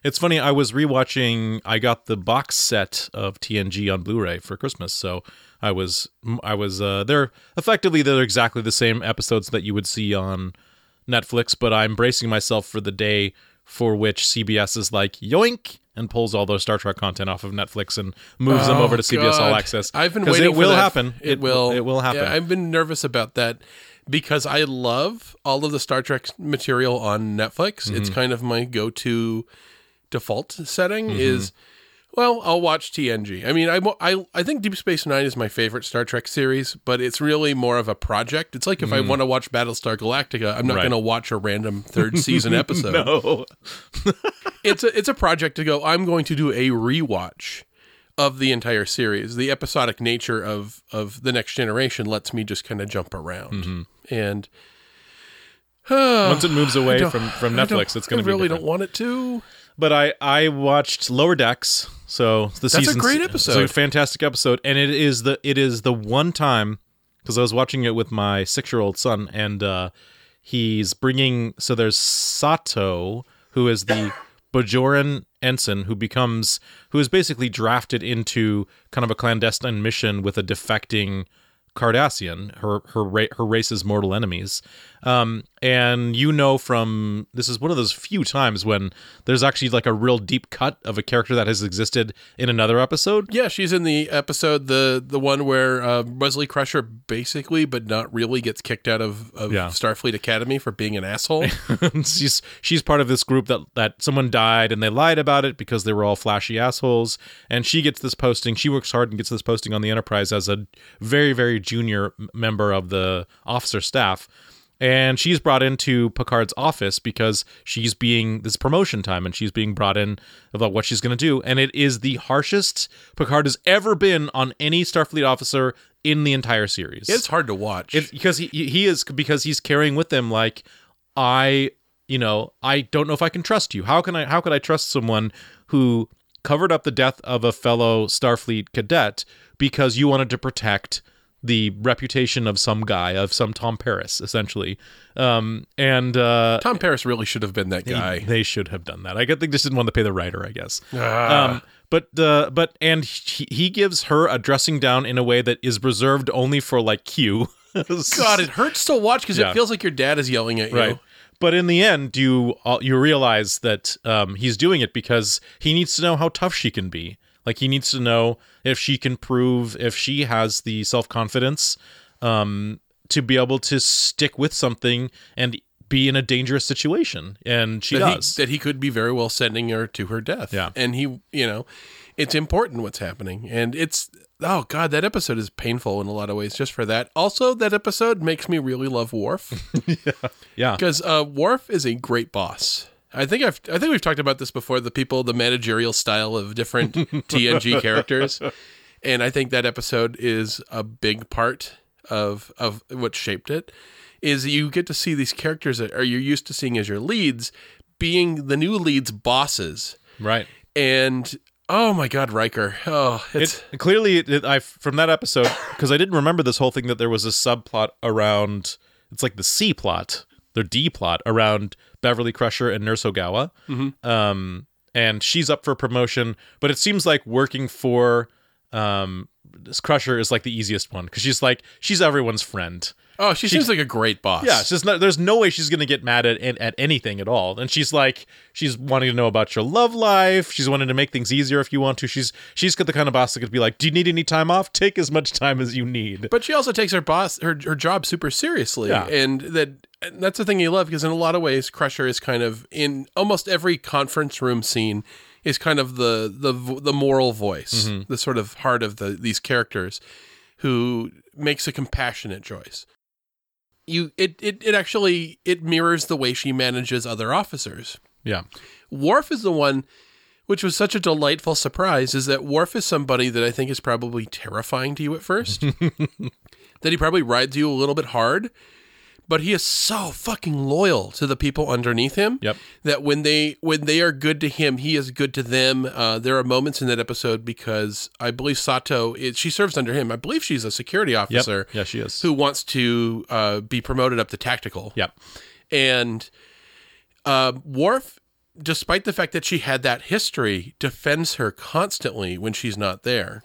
It's funny. I was rewatching. I got the box set of TNG on Blu-ray for Christmas, so I was I was uh, they're effectively they're exactly the same episodes that you would see on Netflix, but I'm bracing myself for the day for which CBS is like yoink and pulls all those Star Trek content off of Netflix and moves them Oh, over to CBS All Access. I've been waiting. It for will that. happen. It, will. It will happen. Yeah, I've been nervous about that because I love all of the Star Trek material on Netflix. It's Mm-hmm. kind of my go-to default setting. Is well, I'll watch TNG. I mean, I, I I think Deep Space Nine is my favorite Star Trek series, but it's really more of a project. It's like if I want to watch Battlestar Galactica, I'm not Mm. Right. going to watch a random third season episode no. it's a it's a project to go. I'm going to do a rewatch of the entire series. The episodic nature of of the next generation lets me just kind of jump around, and Once it moves away from from Netflix, it's going I to be really different. don't want it to. But I I watched Lower Decks, so the a season great episode. It's a fantastic episode, and it is the it is the one time because I was watching it with my six year old son, and uh, he's bringing so there's Sito who is the Bajoran ensign who becomes who is basically drafted into kind of a clandestine mission with a defecting Cardassian, her her ra- her race's mortal enemies. Um, and you know from this is one of those few times when there's actually like a real deep cut of a character that has existed in another episode. Yeah, she's in the episode the the one where uh, Wesley Crusher basically, but not really, gets kicked out of, of Yeah. Starfleet Academy for being an asshole. she's she's part of this group that that someone died and they lied about it because they were all flashy assholes. And she gets this posting. She works hard and gets this posting on the Enterprise as a very very junior member of the officer staff. And she's brought into Picard's office because she's being this promotion time and she's being brought in about what she's going to do. And it is the harshest Picard has ever been on any Starfleet officer in the entire series. it's hard to watch. It, because he he is because he's carrying with him like I you know I don't know if I can trust you. How can I how could I trust someone who covered up the death of a fellow Starfleet cadet because you wanted to protect the reputation of some guy of some Tom Paris essentially. Um and uh Tom Paris really should have been that guy. they should have done that. I guess they just didn't want to pay the writer, I guess. Ah. Um, but uh, but and he, he gives her a dressing down in a way that is reserved only for like Q. God, it hurts to watch because Yeah. it feels like your dad is yelling at you. right. But in the end, you uh, you realize that um, he's doing it because he needs to know how tough she can be. Like he needs to know if she can prove if she has the self confidence um, to be able to stick with something and be in a dangerous situation, and she that does. He, that he could be very well sending her to her death. Yeah. And he, you know, it's important what's happening. And it's, oh God, that episode is painful in a lot of ways just for that. Also, that episode makes me really love Worf yeah, because uh, Worf is a great boss. I think I've I think we've talked about this before. The people, the managerial style of different TNG characters, and I think that episode is a big part of of what shaped it. Is you get to see these characters that are you're used to seeing as your leads being the new leads' bosses, right. and oh my God, Riker! Oh, it's It clearly it, I from that episode because I didn't remember this whole thing that there was a subplot around. It's like the C plot, the D plot around Beverly Crusher and Nurse Ogawa. Um, and she's up for promotion, but it seems like working for um this Crusher is like the easiest one because she's like she's everyone's friend. Oh, she, seems like a great boss. Yeah, just not, there's no way she's gonna get mad at, at anything at all. And she's like, she's wanting to know about your love life. She's wanting to make things easier if you want to. She's she's got the kind of boss that could be like, do you need any time off? Take as much time as you need. But she also takes her boss her her job super seriously, Yeah. and that and that's the thing you love because in a lot of ways, Crusher is kind of in almost every conference room scene is kind of the the the moral voice, Mm-hmm. the sort of heart of the these characters, who makes a compassionate choice. You it it it actually it mirrors the way she manages other officers. Yeah, Worf is the one, which was such a delightful surprise, is that Worf is somebody that I think is probably terrifying to you at first. that he probably rides you a little bit hard, but he is so fucking loyal to the people underneath him. Yep. That when they when they are good to him, he is good to them. Uh, there are moments in that episode because I believe Sito is, she serves under him. I believe she's a security yep, officer yeah, she is. who wants to uh, be promoted up to tactical. Yep, And uh, Worf, despite the fact that she had that history, defends her constantly when she's not there.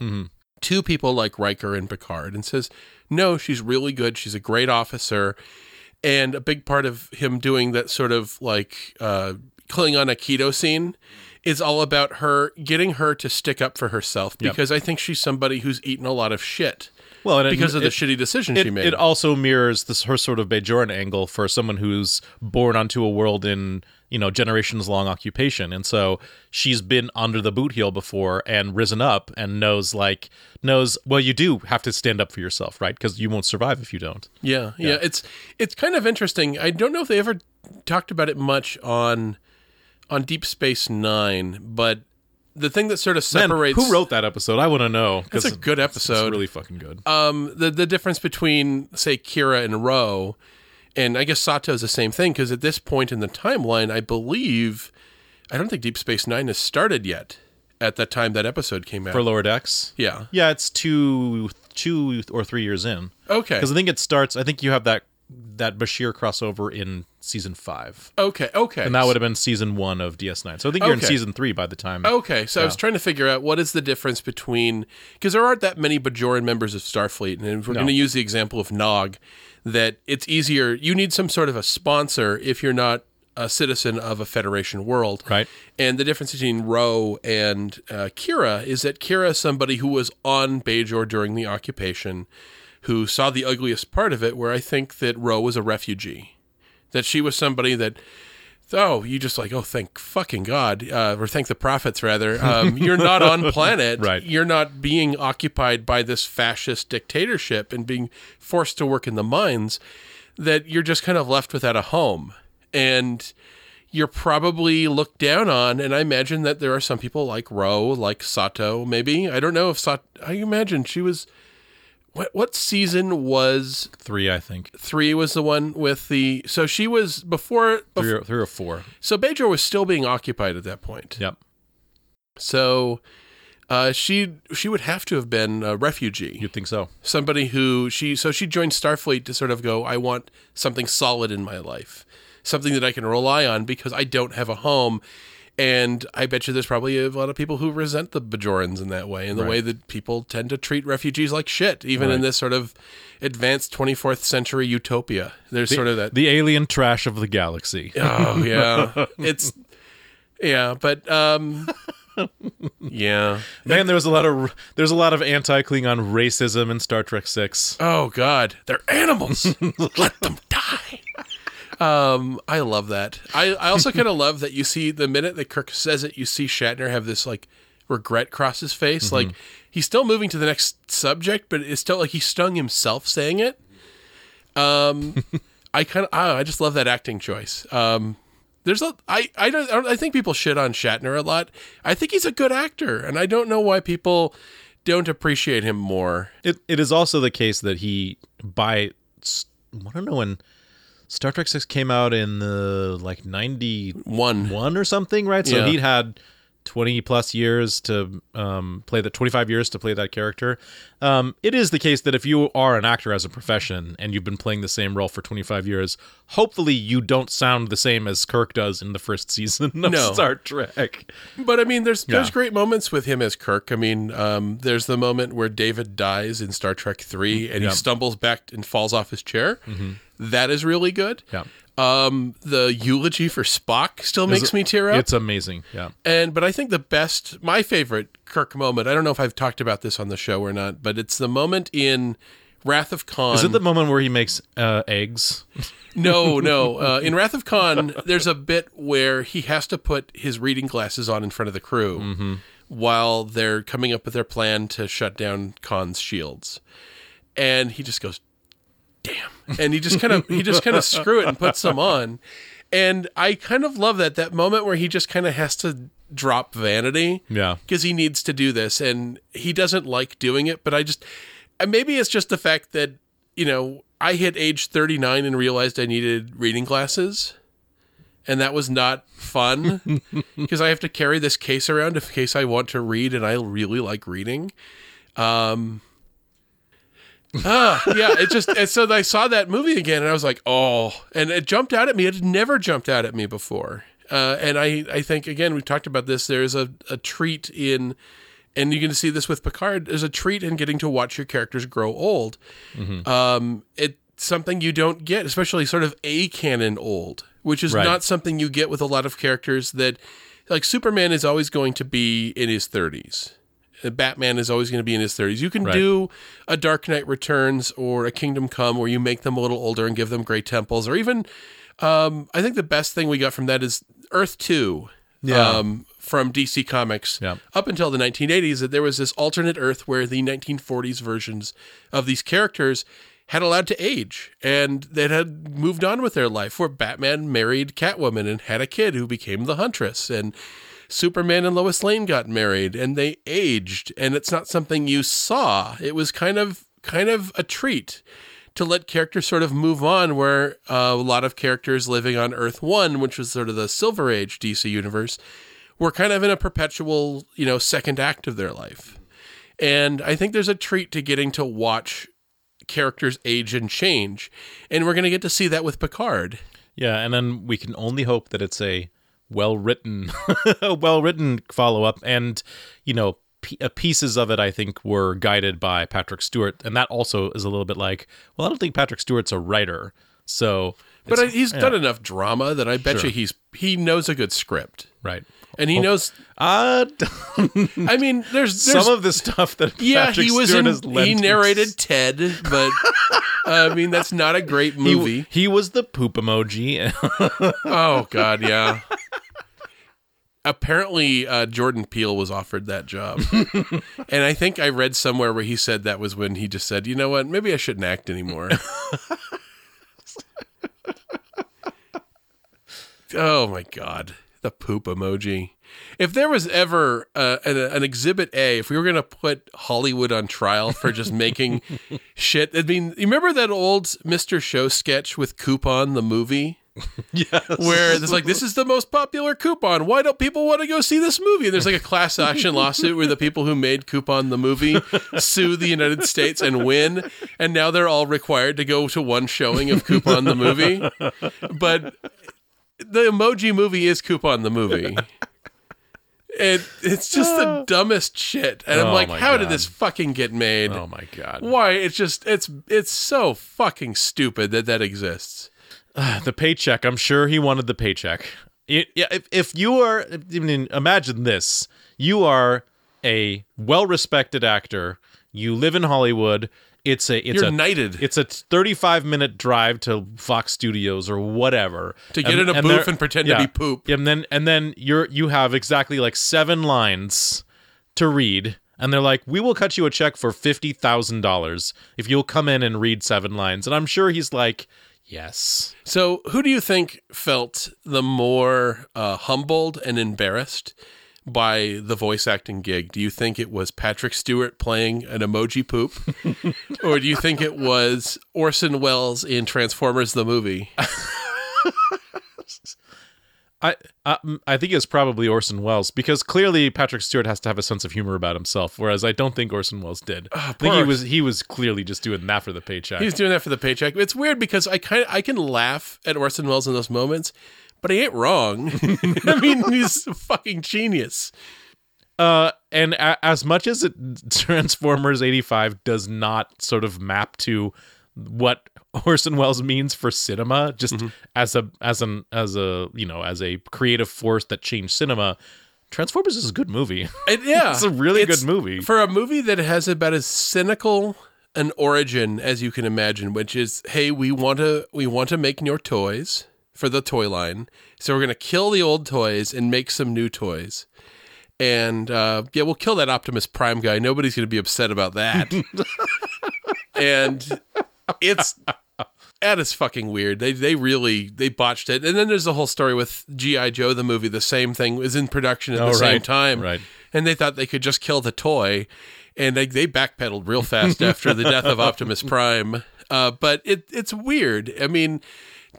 To people like Riker and Picard, and says, "No, she's really good. She's a great officer." And a big part of him doing that sort of like uh, Klingon Aikido scene is all about her getting her to stick up for herself Yep. because I think she's somebody who's eaten a lot of shit well, and it- because of the it, shitty decisions it, she made. it also mirrors this her sort of Bajoran angle for someone who's born onto a world in you know generations long occupation, and so she's been under the boot heel before and risen up and knows like knows well you do have to stand up for yourself, right? Because you won't survive if you don't. Yeah, yeah, It's it's kind of interesting. I don't know if they ever talked about it much on on Deep Space Nine, but the thing that sort of Man, separates who wrote that episode? I want to know. It's a good episode. It's really fucking good. um the the difference between say Kira and Ro And I guess Sito is the same thing because at this point in the timeline, I believe, I don't think Deep Space Nine has started yet at the time that episode came out. For lower decks. yeah. Yeah, it's two two or three years in. Okay. Because I think it starts. I think you have that that Bashir crossover in season five, Okay. Okay. and that would have been season one of DS9. So I think you're in season three by the time. Okay, so I was trying to figure out what is the difference between because there aren't that many Bajoran members of Starfleet, and if we're No. going to use the example of Nog, that it's easier. You need some sort of a sponsor if you're not a citizen of a Federation world, Right. And the difference between Ro and uh, Kira is that Kira is somebody who was on Bajor during the occupation, who saw the ugliest part of it. Where I think that Ro was a refugee, that she was somebody that oh, you just like, oh, thank fucking God, uh, or thank the prophets rather. Um, you're not on planet. Right. You're not being occupied by this fascist dictatorship and being forced to work in the mines. That you're just kind of left without a home, and you're probably looked down on. And I imagine that there are some people like Ro, like Sito, maybe. I don't know if Sito. I imagine she was. What what season was Three, I think. three? Was the one with the so she was before Three or, three or four. so Bajor was still being occupied at that point. Yep. So uh, she she would have to have been a refugee, You'd think so. somebody who she so she joined Starfleet to sort of go. I want something solid in my life, something that I can rely on because I don't have a home. And I bet you there's probably a lot of people who resent the Bajorans in that way, in the Right. way that people tend to treat refugees like shit, even in this sort of advanced 24th century utopia. There's sort of that The alien trash of the galaxy. Oh yeah, it's yeah, but um, yeah. Man, there was a lot of there's a lot of anti Klingon racism in Star Trek Six. Oh God, they're animals. Let them die. Um, I love that. I I also kind of love that you see the minute that Kirk says it, you see Shatner have this like regret cross his face, like he's still moving to the next subject, but it's still like he stung himself saying it. Um, I kind of I just love that acting choice. Um, there's a I I don't, I don't I think people shit on Shatner a lot. I think he's a good actor, and I don't know why people don't appreciate him more. It it is also the case that he by I don't know when Star Trek Six came out in the like ninety One, one or something, right? So Yeah. he'd had twenty plus years to um, play the twenty five years to play that character. Um, it is the case that if you are an actor as a profession and you've been playing the same role for twenty five years, hopefully you don't sound the same as Kirk does in the first season of No. Star Trek. But I mean, there's there's Yeah. great moments with him as Kirk. I mean, um, there's the moment where David dies in Star Trek Three, and Mm-hmm. Yeah. he stumbles back and falls off his chair. That is really good. Yeah. Um, the eulogy for Spock still makes me tear up. It's amazing. Yeah. And but I think the best, my favorite Kirk moment. I don't know if I've talked about this on the show or not, but it's the moment in Wrath of Khan. Is it the moment where he makes uh, eggs? No, no. Uh, in Wrath of Khan, there's a bit where he has to put his reading glasses on in front of the crew while they're coming up with their plan to shut down Khan's shields, and he just goes, "Damn!" and he just kind of he just kind of screw it and puts some on, and I kind of love that that moment where he just kind of has to drop vanity Yeah. because he needs to do this and he doesn't like doing it but i just and maybe it's just the fact that you know i hit age 39 and realized i needed reading glasses and that was not fun because i have to carry this case around in case i want to read and i really like reading um ah, yeah, it just and so I saw that movie again, and I was like, oh, and it jumped out at me. It had never jumped out at me before, uh, and I, I think again we talked about this. There's a, a treat in, and you can see this with Picard. There's a treat in getting to watch your characters grow old. Um, it's something you don't get, especially sort of a canon old, which is Right. not something you get with a lot of characters that, like Superman, is always going to be in his 30s. Uh, Batman is always going to be in his 30s. You can Right. do a Dark Knight Returns or a Kingdom Come where you make them a little older and give them great temples, or even um, I think the best thing we got from that is Earth 2 Yeah. um, from DC Comics Yeah. up until the 1980s that there was this alternate Earth where the 1940s versions of these characters had allowed to age and that had moved on with their life where Batman married Catwoman and had a kid who became the Huntress and Superman and Lois Lane got married and they aged and it's not something you saw it was kind of kind of a treat to let characters sort of move on. Where uh, a lot of characters living on Earth One, which was sort of the Silver Age DC universe, were kind of in a perpetual, you know, second act of their life. And I think there's a treat to getting to watch characters age and change, and we're going to get to see that with Picard. Yeah, and then we can only hope that it's a well written, well written follow up, and you know, p- uh, pieces of it I think were guided by Patrick Stewart, and that also is a little bit like, well, I don't think Patrick Stewart's a writer, so. But I, he's yeah, done enough drama that I bet Sure. you he's he knows a good script, right. and he knows. Uh, I mean, there's, there's some of the stuff that yeah, Patrick he was Stewart in. has lent He narrated Ted, but I mean that's not a great He, movie. he was the poop emoji. Oh God, yeah. Apparently, uh, Jordan Peele was offered that job, and I think I read somewhere where he said that was when he just said, "You know what? Maybe I shouldn't act anymore." oh my God, the poop emoji! If there was ever uh, an, an Exhibit A, if we were going to put Hollywood on trial for just making shit, I mean, you remember that old Mr. Show sketch with Coupon the movie? Yes. where it's like this is the most popular coupon. Why don't people want to go see this movie? And there's like a class action lawsuit where the people who made coupon the movie sue the United States and win, and now they're all required to go to one showing of coupon the movie. But the emoji movie is coupon the movie. And it's just the ah. dumbest shit. And I'm Oh like, how did this fucking get made? Oh my god. Why? It's just it's it's so fucking stupid that that exists. the paycheck. I'm sure he wanted the paycheck. It, yeah, if, if you are, I mean, imagine this: you are a well-respected actor. You live in Hollywood. It's a it's You're a knighted. it's a 35 minute drive to Fox Studios or whatever To get in a booth they're- and pretend to be poop. And then and then you're you have exactly like seven lines to read, and they're like, "We will cut you a check for fifty thousand dollars if you'll come in and read seven lines." And I'm sure he's like, "Yes." So, who do you think felt the more uh, humbled and embarrassed by the voice acting gig? Do you think it was Patrick Stewart playing an emoji poop, or do you think it was Orson Welles in Transformers the movie? I, I I think it's probably Orson Welles because clearly Patrick Stewart has to have a sense of humor about himself, whereas I don't think Orson Welles did. I think he was he was clearly just doing that for the paycheck. He's doing that for the paycheck. It's weird because I kind of I can laugh at Orson Welles in those moments, but he ain't wrong. I mean, he's a fucking genius. Uh, and a- as much as it, Transformers '85 does not sort of map to what Orson Welles means for cinema, just as a as an as a you know as a creative force that changed cinema, Transformers is a good movie. It, yeah, It's a really It's- good movie. for a movie that has about as cynical an origin as you can imagine, which is, hey, we want to we want to make your toys for the toy line, so we're gonna kill the old toys and make some new toys. And uh, yeah, we'll kill that Optimus Prime guy. Nobody's gonna be upset about that. and it's that is fucking weird. They they really they botched it. And then there's the whole story with GI Joe the movie. The same thing was in production at Oh, the same time, right. And they thought they could just kill the toy, and they they backpedaled real fast after the death of Optimus Prime. Uh, but it it's weird. I mean,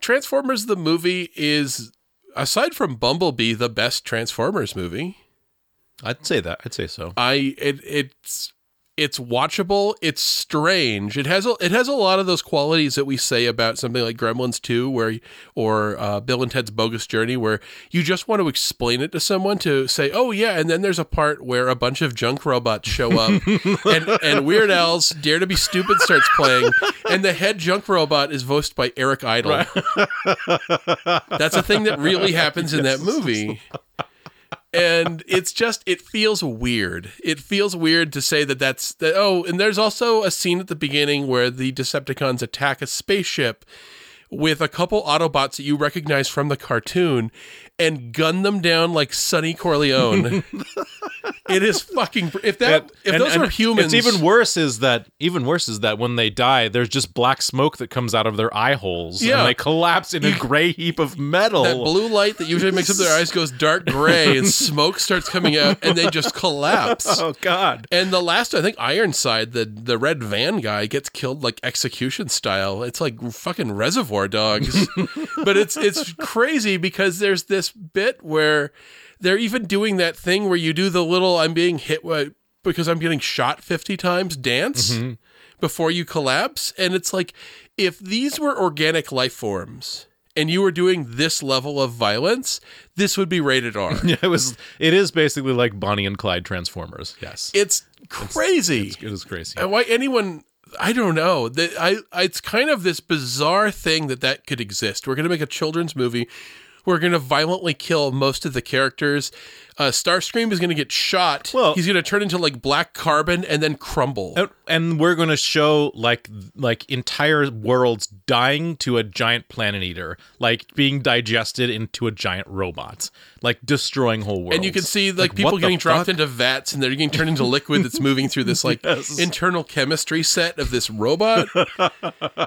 Transformers the movie is aside from Bumblebee the best Transformers movie. I'd say that. I'd say so. I it it's it's watchable. It's strange. It has a, it has a lot of those qualities that we say about something like Gremlins 2 where or uh, Bill and Ted's Bogus Journey where you just want to explain it to someone to say, "Oh yeah," and then there's a part where a bunch of junk robots show up and and Weird Al's Dare to be Stupid starts playing and the head junk robot is voiced by Eric Idle. That's a thing that really happens in that movie and it's just it feels weird it feels weird to say that that's that oh and there's also a scene at the beginning where the decepticons attack a spaceship with a couple autobots that you recognize from the cartoon and gun them down like Sonny Corleone. It is fucking. If that, And- if and- those and were humans, It's even worse is that even worse is that when they die, there's just black smoke that comes out of their eye holes, Yeah. and they collapse in a gray heap of metal. that blue light that usually makes up their eyes goes dark gray, and smoke starts coming out, and they just collapse. oh God! And the last, I think, Ironhide, the the red van guy, gets killed like execution style. It's like fucking Reservoir Dogs, but it's it's crazy because there's this bit where they're even doing that thing where you do the little "I'm being hit because I'm getting shot 50 times" dance mm-hmm. before you collapse, and it's like if these were organic life forms. And you were doing this level of violence, this would be rated R. Yeah, it was. It is basically like Bonnie and Clyde Transformers. Yes, It's crazy. it is crazy. And why anyone I don't know. I it's kind of this bizarre thing that that could exist. We're going to make a children's movie. We're going to violently kill most of the characters. Uh, Starscream is going to get shot. Well- he's going to turn into like black carbon and then crumble. And- and we're going to show like like entire worlds dying to a giant planet eater, like being digested into a giant robot, like destroying whole worlds. and you can see like, what people getting dropped fuck? into vats and they're getting turned into liquid that's moving through this like Yes. internal chemistry set of this robot.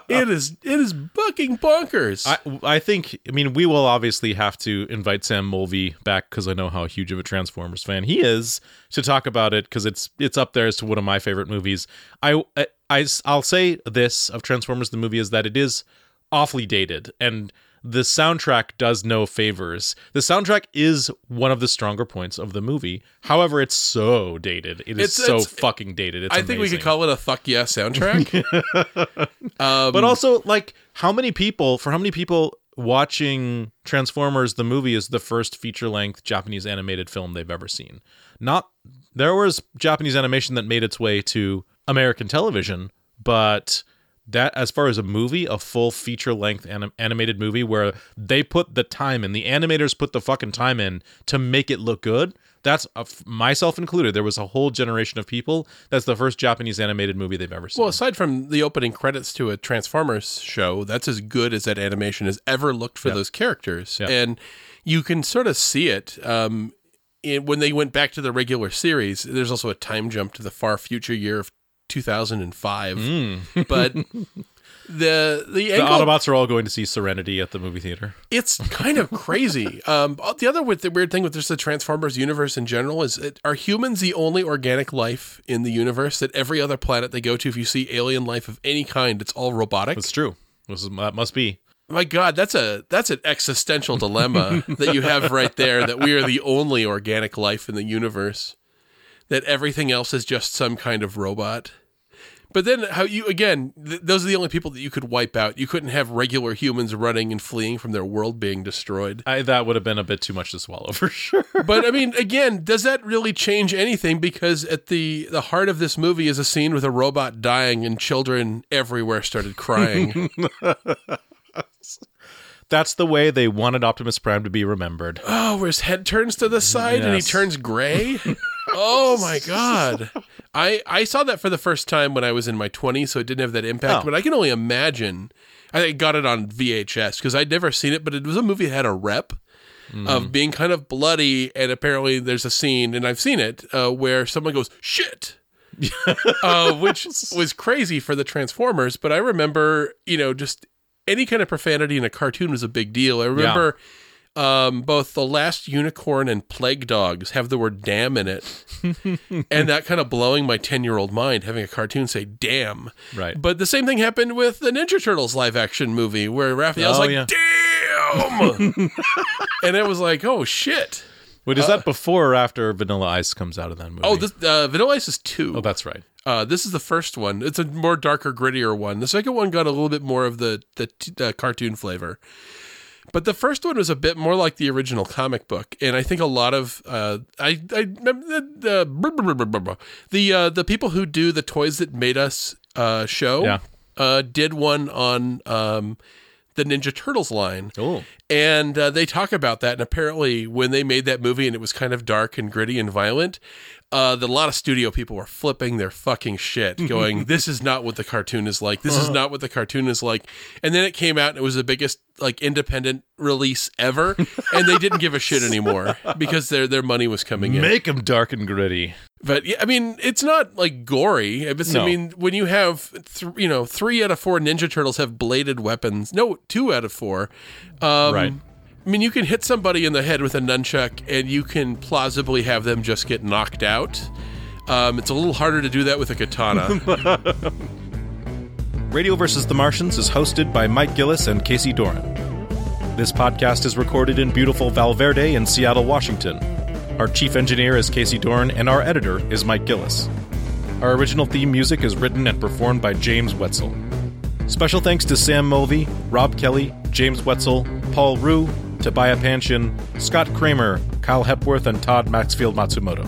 it is it is bucking bonkers. I, I think I mean we will obviously have to invite Sam Mulvey back because I know how huge of a Transformers fan he is to talk about it because it's it's up there as to one of my favorite movies. I, I I will say this of Transformers the movie is that it is awfully dated and the soundtrack does no favors. The soundtrack is one of the stronger points of the movie. However, it's so dated. It is It's- so it's- fucking dated. It's I think we could call it a fuck yeah soundtrack. um, But also, like, how many people, for how many people watching Transformers, the movie is the first feature length Japanese animated film they've ever seen? Not, there was Japanese animation that made its way to American television, but that, as far as a movie, a full feature length anim- animated movie where they put the time in, the animators put the fucking time in to make it look good. That's uh, f- myself included. There was a whole generation of people. That's the first Japanese animated movie they've ever seen. Well, aside from the opening credits to a Transformers show, that's as good as that animation has ever looked for those characters, Yeah. and you can sort of see it. Um, in, when they went back to the regular series, there's also a time jump to the far future year of 2005. but the the the angle Autobots are all going to see Serenity at the movie theater. it's kind of crazy. Um, the other with the weird thing with just the Transformers universe in general is that are humans the only organic life in the universe that every other planet they go to, if you see alien life of any kind, it's all robotic. That's true. This is, that must be. My God, that's a that's an existential dilemma that you have right there. That we are the only organic life in the universe. That everything else is just some kind of robot. But then, how you again? Th- those are the only people that you could wipe out. You couldn't have regular humans running and fleeing from their world being destroyed. I, that would have been a bit too much to swallow for sure. But I mean, again, does that really change anything? Because at the the heart of this movie is a scene with a robot dying and children everywhere started crying. That's the way they wanted Optimus Prime to be remembered. oh, where his head turns to the side and he turns gray. oh my god! I I saw that for the first time when I was in my twenties, so it didn't have that impact. Oh. But I can only imagine. I got it on VHS because I'd never seen it, but it was a movie that had a rep. Of being kind of bloody, and apparently there's a scene, and I've seen it, uh, where someone goes shit, uh, which was crazy for the Transformers. But I remember, you know, just any kind of profanity in a cartoon was a big deal. I remember um, both The Last Unicorn and Plague Dogs have the word damn in it. and that kind of blowing my 10 year old mind, having a cartoon say damn. Right. But the same thing happened with the Ninja Turtles live action movie where Raphael's Oh, like, yeah. damn. and it was like, oh shit. Wait, is that before or after Vanilla Ice comes out of that movie? Uh, Oh, this uh, Vanilla Ice is two. Oh, that's right. Uh, this is the first one. It's a more darker, grittier one. The second one got a little bit more of the the t- uh, cartoon flavor, but the first one was a bit more like the original comic book. And I think a lot of uh, I I remember the the the, uh, the people who do the toys that made us uh, show Yeah. uh, did one on um, the Ninja Turtles line. Oh. And uh, they talk about that. And apparently, when they made that movie and it was kind of dark and gritty and violent, uh, the, a lot of studio people were flipping their fucking shit, going, "This is not what the cartoon is like. This is not what the cartoon is like." And then it came out, and it was the biggest like independent release ever, and they didn't give a shit anymore because their their money was coming in. Make them dark and gritty. But yeah, I mean, it's not like gory. It's, No. I mean, when you have, th- you know, three out of four Ninja Turtles have bladed weapons. No, two out of four. Um, Right. I mean, you can hit somebody in the head with a nunchuck, and you can plausibly have them just get knocked out. Um, it's a little harder to do that with a katana. Radio versus the Martians is hosted by Mike Gillis and Casey Doran. This podcast is recorded in beautiful Valverde in Seattle, Washington. Our chief engineer is Casey Dorn, and our editor is Mike Gillis. Our original theme music is written and performed by James Wetzel. Special thanks to Sam Mulvey, Rob Kelly, James Wetzel, Paul Rue, Tobiah Panshin, Scott Kramer, Kyle Hepworth, and Todd Maxfield Matsumoto.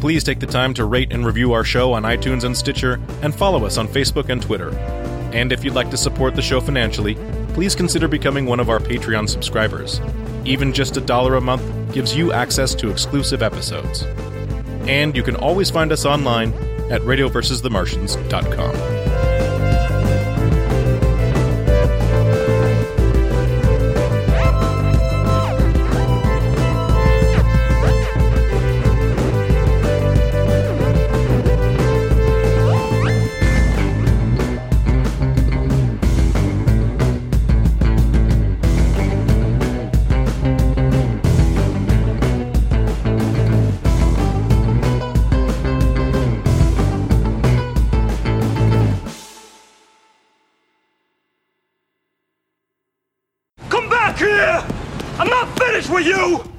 Please take the time to rate and review our show on iTunes and Stitcher, and follow us on Facebook and Twitter. And if you'd like to support the show financially, please consider becoming one of our Patreon subscribers. Even just a dollar a month gives you access to exclusive episodes. And you can always find us online at radioversusthemartians.com. you!